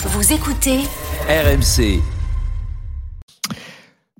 Vous écoutez RMC.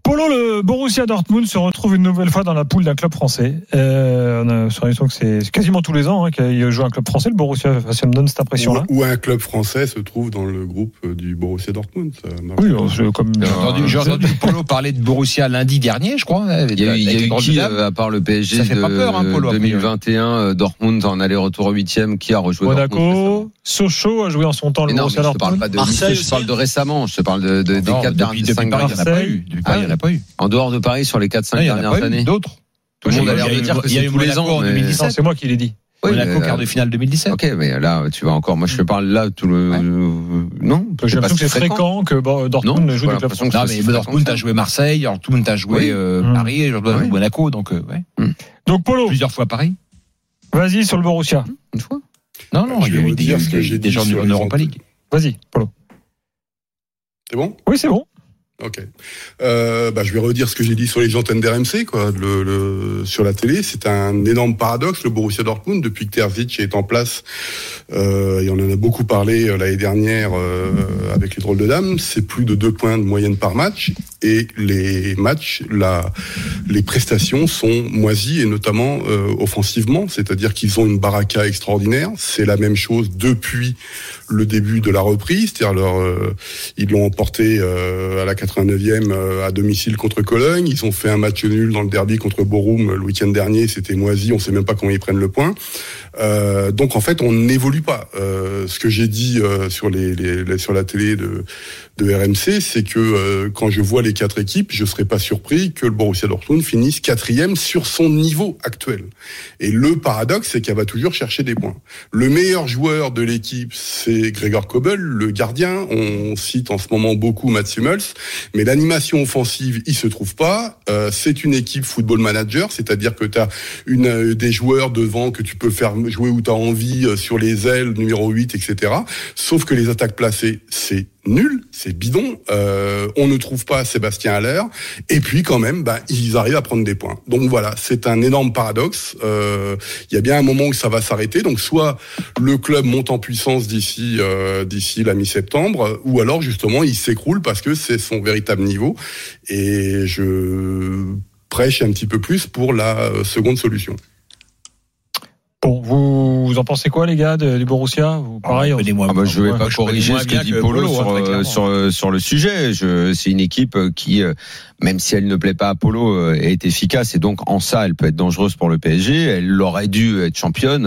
Polo, le Borussia Dortmund se retrouve une nouvelle fois dans la poule d'un club français. Euh, on a l'impression que c'est quasiment tous les ans hein, qu'il joue un club français. Le Borussia, ça me donne cette impression-là. Ou, ou un club français se trouve dans le groupe du Borussia Dortmund. Oui, je- comme J'ai entendu, j'ai entendu Polo parler de Borussia lundi dernier, je crois. Il y a eu, il y a eu grosses qui, euh, à part le PSG Ça fait de pas peur, hein, Polo, a priori. 2021, euh, Dortmund en aller-retour au huitième, qui a rejoué Dortmund Monaco, Sochaux a joué en son temps le Borussia je te parle Dortmund. pas de Marseille je parle de récemment, je te parle de, de- des Non, quatre depuis, derniers depuis cinq Paris, il n'y en a pas Marseille. eu. Il n'y en a pas eu. En dehors de Paris, sur les 4-5 Non, il y en a dernières pas eu années. d'autres. Tout le monde a Il y l'air a de eu- dire que il y a c'est eu tous les ans. en mais- 2017. Non, c'est moi qui l'ai dit. Oui, Monaco, mais, quart de finale 2017. Ok, mais là, tu vas encore. Moi, je te parle là, tout le. Ouais. non, J'ai pas l'impression que c'est fréquent que bon, Dortmund Non, joue j'ai des clubs l'impression français. que Non, mais Dortmund a joué Marseille, alors tout le monde a joué Oui. euh, Mmh. Paris, Dortmund Oui. Monaco, donc euh, ouais. Donc Polo, plusieurs fois Paris. vas-y sur le Borussia. Une fois. Non, non, Je il y a vais eu des, redire ce que des- des gens les Europa. League. Vas-y, Polo. C'est bon? Oui, c'est bon. Ok. Euh, bah, je vais redire ce que j'ai dit sur les antennes d'RMC, quoi, le, le- sur la télé. C'est un énorme paradoxe, le Borussia Dortmund, depuis que Terzic est en place. Euh, et on en a beaucoup parlé euh, l'année dernière euh, avec les drôles de dames. C'est plus de deux points de moyenne par match. Et les matchs, les prestations sont moisies, et notamment euh, offensivement. C'est-à-dire qu'ils ont une baraka extraordinaire. C'est la même chose depuis le début de la reprise. C'est-à-dire euh, ils l'ont emporté euh, à la 89e euh, à domicile contre Cologne. Ils ont fait un match nul dans le derby contre Borum le week-end dernier. C'était moisi. On sait même pas comment ils prennent le point. Euh, donc en fait, on n'évolue pas. Euh, ce que j'ai dit sur les- les- sur la télé de, de RMC, c'est que euh, quand je vois les quatre équipes, je serais pas surpris que le Borussia Dortmund finisse quatrième sur son niveau actuel. Et le paradoxe, c'est qu'elle va toujours chercher des points. Le meilleur joueur de l'équipe, c'est Gregor Kobel, le gardien. On cite en ce moment beaucoup Mats Hummels, mais l'animation offensive, il se trouve pas. Euh, c'est une équipe football manager, c'est-à-dire que tu as une, euh, des joueurs devant que tu peux faire jouer où tu as envie, euh, sur les ailes, numéro 8, etc. Sauf que les attaques placées, c'est nul, c'est bidon. Euh, on ne trouve pas Sébastien Haller. Et puis quand même, bah, ils arrivent à prendre des points. Donc voilà, c'est un énorme paradoxe. Euh, Il y a bien un moment où ça va s'arrêter. Donc soit le club monte en puissance d'ici euh, d'ici la mi-septembre, ou alors justement il s'écroule parce que c'est son véritable niveau. Et je prêche un petit peu plus pour la seconde solution. Vous, vous en pensez quoi, les gars, de- du Borussia Vous, Pareil, on- Connais-moi. Ah bah, je vais pas corriger ce que dit que Polo, Polo, hein, sur, très euh, sur, euh, sur le sujet. Je, c'est une équipe euh, qui, même si elle ne plaît pas à Polo, est efficace et donc en ça, elle peut être dangereuse pour le PSG. Elle aurait dû être championne.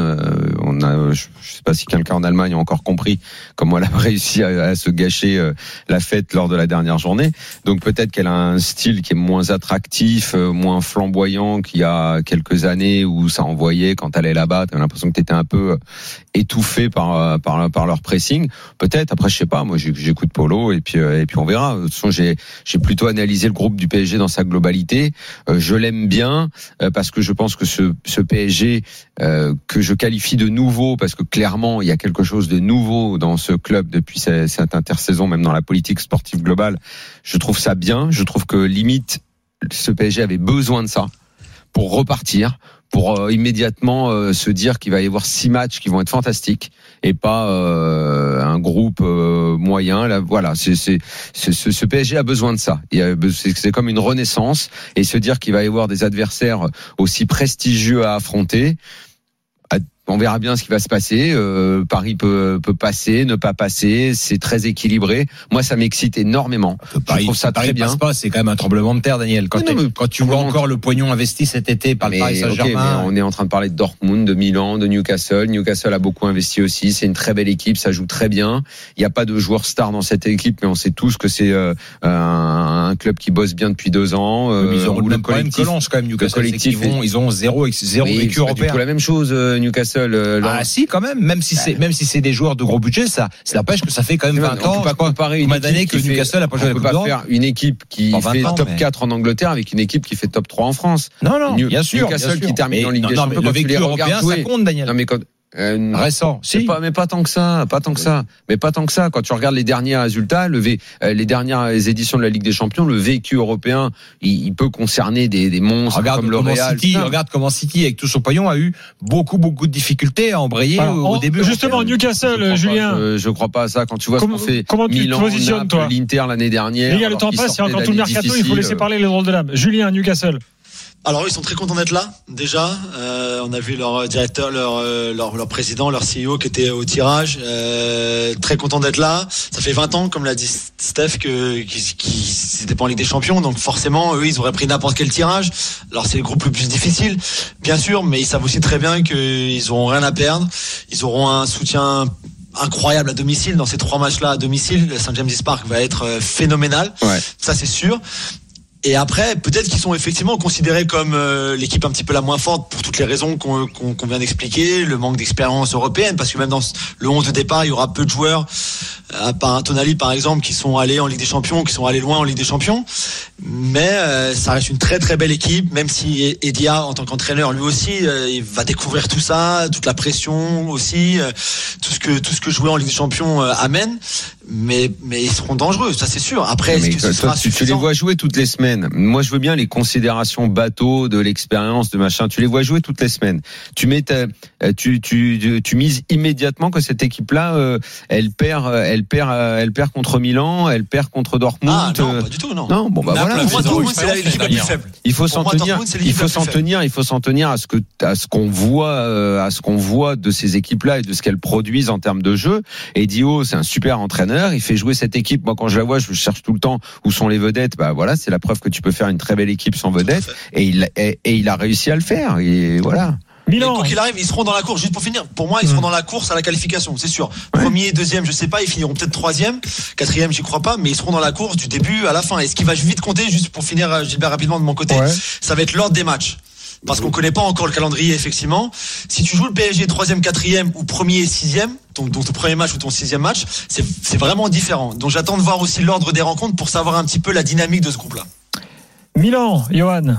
On a, je, je sais pas si quelqu'un en Allemagne a encore compris comment elle a réussi à, à se gâcher la fête lors de la dernière journée. Donc peut-être qu'elle a un style qui est moins attractif, moins flamboyant qu'il y a quelques années où ça envoyait quand elle est là-bas. T'as l'impression que t'étais un peu euh, étouffé par, euh, par par leur pressing. Peut-être. Après, je sais pas. Moi, j'écoute Polo et puis euh, et puis on verra. De toute façon, j'ai j'ai plutôt analysé le groupe du PSG dans sa globalité. Je l'aime bien parce que je pense que ce ce PSG que je qualifie de nouveau parce que clairement il y a quelque chose de nouveau dans ce club depuis ce- cette intersaison, même dans la politique sportive globale. Je trouve ça bien. Je trouve que limite ce PSG avait besoin de ça pour repartir, pour euh, immédiatement euh, se dire qu'il va y avoir six matchs qui vont être fantastiques et pas euh, un groupe euh, moyen. Là, voilà, c'est ce, PSG a besoin de ça. C'est comme une renaissance et se dire qu'il va y avoir des adversaires aussi prestigieux à affronter. On verra bien ce qui va se passer. Euh, Paris peut, peut passer, ne pas passer. C'est très équilibré. Moi, ça m'excite énormément. Paris, je trouve ça Paris très bien. passe pas, c'est quand même un tremblement de terre, Daniel. Quand, non, tu vois encore le pognon investi cet été par le Paris Saint-Germain. mais on est en train de parler de Dortmund, de Milan, de Newcastle. Newcastle a beaucoup investi aussi. C'est une très belle équipe, ça joue très bien. Il n'y a pas de joueurs stars dans cette équipe, mais on sait tous que c'est euh, un, un club qui bosse bien depuis deux ans. euh, ils ont où le même Lens quand même. Newcastle, c'est collectif vont, ils ont zéro, zéro Oui, vécu c'est européen. tout la même chose, euh, Newcastle. euh, Ah si, quand même. Même si c'est, même si c'est des joueurs de gros budget, ça, ça n'empêche que ça fait quand même Mais 20 on ans. peut pas comparer une équipe que Newcastle a pas joué la Coupe pas faire une équipe qui Bon, 20 fait ans, top mais- 4 en Angleterre avec une équipe qui fait top 3 en France. Non, non, New- bien sûr. Newcastle bien sûr. qui termine en Ligue des Champions, le vécu européen, ça compte, Daniel. Non mais quand Euh, Récent. Si. pas, mais pas tant que ça, pas tant que ça, mais pas tant que ça. Quand tu regardes les derniers résultats, le V, euh, les dernières éditions de la Ligue des Champions, le vécu européen, il, il peut concerner des, des monstres Regarde comme le comment Real. City, regarde comment City avec tout son pognon a eu beaucoup beaucoup de difficultés à embrayer au, au début. justement, Je Newcastle, pas, Julien. je, je crois pas à ça. Quand tu vois Comment- ce qu'on fait comment tu te Milan, positionnes, Naples, toi l'Inter l'année dernière. Les gars, le temps passe, il y a encore tout le mercato, il faut laisser euh, parler les drôles de dames. Julien, Newcastle. Alors ils sont très contents d'être là déjà. Euh, on a vu leur directeur, leur, euh, leur leur président, leur CEO qui était au tirage. Euh, très content d'être là. Ça fait 20 ans, comme l'a dit Steph, que qui pas en Ligue des Champions. Donc forcément, eux, ils auraient pris n'importe quel tirage. Alors c'est le groupe le plus difficile, bien sûr, mais ils savent aussi très bien qu'ils auront rien à perdre. Ils auront un soutien incroyable à domicile dans ces trois matchs-là à domicile. Le Saint James Park va être euh, phénoménal. Ouais. Ça c'est sûr. Et après, peut-être qu'ils sont effectivement considérés comme euh, l'équipe un petit peu la moins forte pour toutes les raisons qu'on qu'on- qu'on vient d'expliquer, le manque d'expérience européenne, parce que même dans le 11 de départ, il y aura peu de joueurs, euh, à part un Tonali par exemple, qui sont allés en Ligue des Champions, qui sont allés loin en Ligue des Champions. Mais euh, ça reste une très très belle équipe, même si Edia, en tant qu'entraîneur, lui aussi, euh, il va découvrir tout ça, toute la pression aussi, euh, tout ce que tout ce que jouer en Ligue des Champions euh, amène. Mais mais ils seront dangereux, ça c'est sûr. Après, est-ce que ce toi, sera tu, tu les vois jouer toutes les semaines. Moi, je veux bien les considérations bateau, de l'expérience, de machin. Tu les vois jouer toutes les semaines. Tu mets, ta- euh, tu, tu, tu, tu mises immédiatement que cette équipe-là, euh, elle perd, euh, elle perd, elle perd contre Milan, elle perd contre Dortmund. Ah non, euh, pas du tout, non. non, bon bah Naples, voilà. la Pour moi, zéro Dortmund, c'est la- expérience l'équipe la plus l'année faible. Il faut s'en tenir. Il faut s'en tenir. Il faut s'en tenir à ce que à ce qu'on voit à ce qu'on voit de ces équipes-là et de ce qu'elles produisent en termes de jeu. Et Dio, c'est un super entraîneur. Il fait jouer cette équipe. Moi, quand je la vois, je cherche tout le temps où sont les vedettes. Bah voilà, c'est la preuve que tu peux faire une très belle équipe sans vedettes. Et il et, et il a réussi à le faire. Et voilà. Milan. quoi qu'il arrive, ils seront dans la course. Juste pour finir, pour moi, ils seront Mm. dans la course à la qualification, c'est sûr. Premier, deuxième, je sais pas, ils finiront peut-être troisième, quatrième, j'y crois pas, mais ils seront dans la course du début à la fin. Et ce qui va vite compter, juste pour finir, euh, Gilbert rapidement de mon côté, Ouais. ça va être l'ordre des matchs. Parce qu'on connaît pas encore le calendrier, effectivement. Si tu joues le PSG troisième, quatrième ou premier et sixième, donc, donc ton premier match ou ton sixième match, c'est c'est vraiment différent. Donc j'attends de voir aussi l'ordre des rencontres pour savoir un petit peu la dynamique de ce groupe-là. Milan, Johan.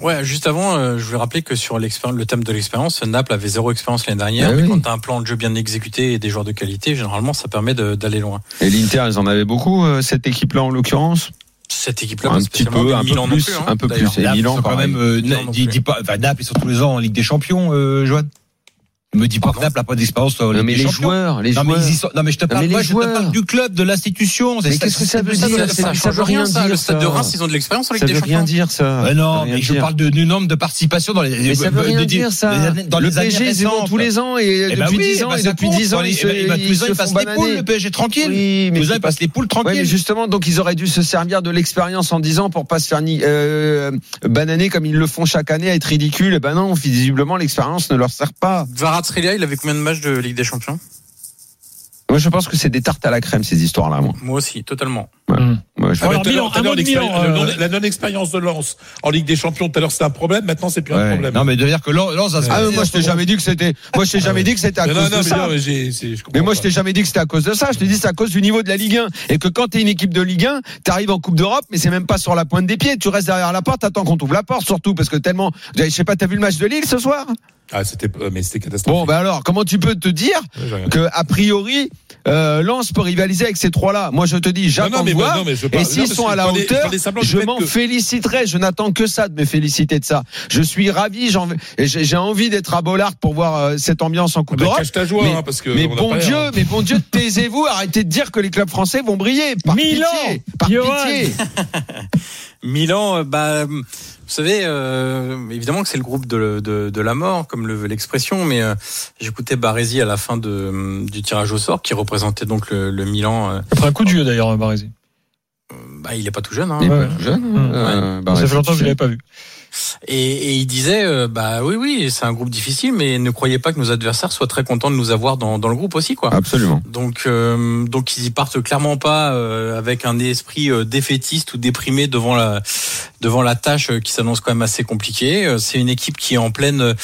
Ouais, juste avant, euh, je voulais rappeler que sur le thème de l'expérience, Naples avait zéro expérience l'année dernière. Ah mais oui. quand tu as un plan de jeu bien exécuté et des joueurs de qualité, généralement, ça permet d'aller loin. Et l'Inter, ils en avaient beaucoup euh, cette équipe-là en l'occurrence? Cette équipe-là, Un petit spécialement, peu, un peu Milan plus, plus, hein, un peu plus. Et Naples, Milan, ils sont quand même. euh, Milan pas, enfin, Naples, ils sont tous les ans en Ligue des Champions, euh, Johan. Me dis pas que Naples n'a pas d'expérience en Non, mais les Champions. joueurs, les non, mais joueurs. ils y sont- non, mais je te parle mais pas, je te parle du club, de l'institution. Mais qu'est-ce que ça veut Ça, dire ça, ça ça change veut rien ça. dire, Le stade de ça. Reims, ils ont de l'expérience en Ligue Ça des veut rien Champions. dire ça. Ça non, mais je parle du nombre de participations dans les. Mais ça veut rien dire ça. Dans le PSG, ils vont tous les ans et Eh ben depuis oui, 10 ans bah et ça depuis compte, 10 ans ils se, ils Toulousain, se il passe font les poules, le PSG tranquille. Oui, mais Toulousain c'est passe les poules mais tranquille. justement, donc ils auraient dû se servir de l'expérience en 10 ans pour pas se faire euh, bananer comme ils le font chaque année, à être ridicule. Et ben non, visiblement l'expérience ne leur sert pas. Kvaratskhelia, il avait combien de matchs de Ligue des Champions? Moi, je pense que c'est des tartes à la crème ces histoires-là. Moi, Moi aussi, totalement. Je- Alors, Milan, euh, La non-expérience de Lens en Ligue des Champions, tout à l'heure c'était un problème, maintenant c'est plus un problème. Non, mais de dire que Lens, Lens, ça se Ah, moi, je t'ai jamais dit que c'était. Moi, je t'ai jamais dit que c'était à non, cause non, de mais ça. non, mais je Mais moi, je t'ai jamais dit que c'était à cause de ça. Je te dis c'est à cause du niveau de la Ligue 1. Et que quand t'es une équipe de Ligue 1, t'arrives en Coupe d'Europe, mais c'est même pas sur la pointe des pieds. Tu restes derrière la porte, attends qu'on t'ouvre la porte, surtout parce que tellement. Je sais pas, t'as vu le match de Lille ce soir? Ah, c'était, euh, mais c'était catastrophique. Bon, bah alors, comment tu peux te dire Ouais, que a priori, euh, Lens peut rivaliser avec ces trois-là? Moi, je te dis, j'attends non, mais de moi, voir. non, mais je Et s'ils sont à la je parlais- je hauteur, je m'en que- féliciterai. Je n'attends que ça de me féliciter de ça. Je suis ravi. j'en- et J'ai envie d'être à Bollard pour voir euh, cette ambiance en Coupe bah, d'Europe. cache ta joie, Mais- hein, parce que. Mais bon Dieu, hein. mais bon Dieu, taisez-vous, arrêtez de dire que les clubs français vont briller. Par Milan, pitié, par Johan. pitié. Milan, euh, bah, vous savez, euh, évidemment que c'est le groupe de, de, de la mort, comme le veut l'expression, mais euh, j'écoutais Baresi à la fin de, du tirage au sort, qui représentait donc le, le Milan. euh, Après un coup de vieux d'ailleurs, Baresi. bah, il est pas tout jeune, hein. Il est pas tout jeune. Euh, bah, ça fait longtemps que je c'est- l'avais pas vu. Et, et il disait, euh, bah oui, oui, c'est un groupe difficile, mais ne croyez pas que nos adversaires soient très contents de nous avoir dans, dans le groupe aussi, quoi. Absolument. Donc, euh, donc ils y partent clairement pas euh, avec un esprit euh, défaitiste ou déprimé devant la devant la tâche euh, qui s'annonce quand même assez compliquée. C'est une équipe qui est en pleine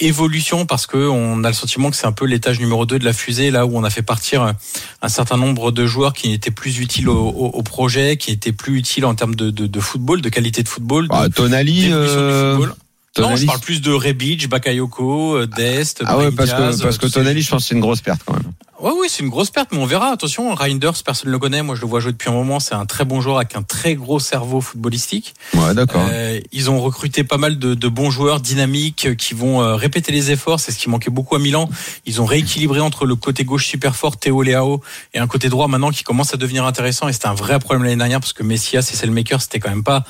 évolution parce que on a le sentiment que c'est un peu l'étage numéro 2 de la fusée, là où on a fait partir un certain nombre de joueurs qui n'étaient plus utiles au, au, au projet, qui étaient plus utiles en termes de, de, de football, de qualité de football. de- Ah, Tonali, euh, football. Non, je parle plus de Rebic, Bakayoko, euh, Dest. Ah ouais, Brahim parce que, parce que Tonali, je pense que c'est une grosse perte quand même. Ouais, oui, c'est une grosse perte, mais on verra. Attention, Reinders, personne ne le connaît. Moi, je le vois jouer depuis un moment. C'est un très bon joueur avec un très gros cerveau footballistique. Ouais, d'accord. Euh, ils ont recruté pas mal de, de bons joueurs dynamiques euh, qui vont euh, répéter les efforts. C'est ce qui manquait beaucoup à Milan. Ils ont rééquilibré entre le côté gauche super fort, Théo Leao, et un côté droit maintenant qui commence à devenir intéressant. Et c'était un vrai problème l'année dernière parce que Messias et Selmaker, c'était quand même pas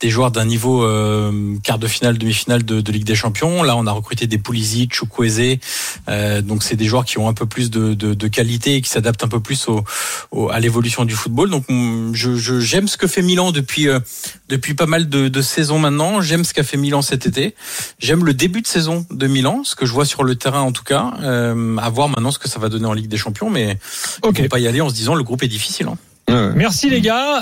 des joueurs d'un niveau euh, quart de finale, demi-finale de, de Ligue des Champions. Là, on a recruté des Pulisic, Chukwueze. Euh, donc, c'est des joueurs qui ont un peu plus de, de, de qualité et qui s'adaptent un peu plus au, au- à l'évolution du football. Donc, mm, je, je- j'aime ce que fait Milan depuis euh, depuis pas mal de, de saisons maintenant. J'aime ce qu'a fait Milan cet été. J'aime le début de saison de Milan, ce que je vois sur le terrain en tout cas. Euh, à voir maintenant ce que ça va donner en Ligue des Champions, mais on va pas y aller en se disant le groupe est difficile. hein. Ouais. Merci les gars.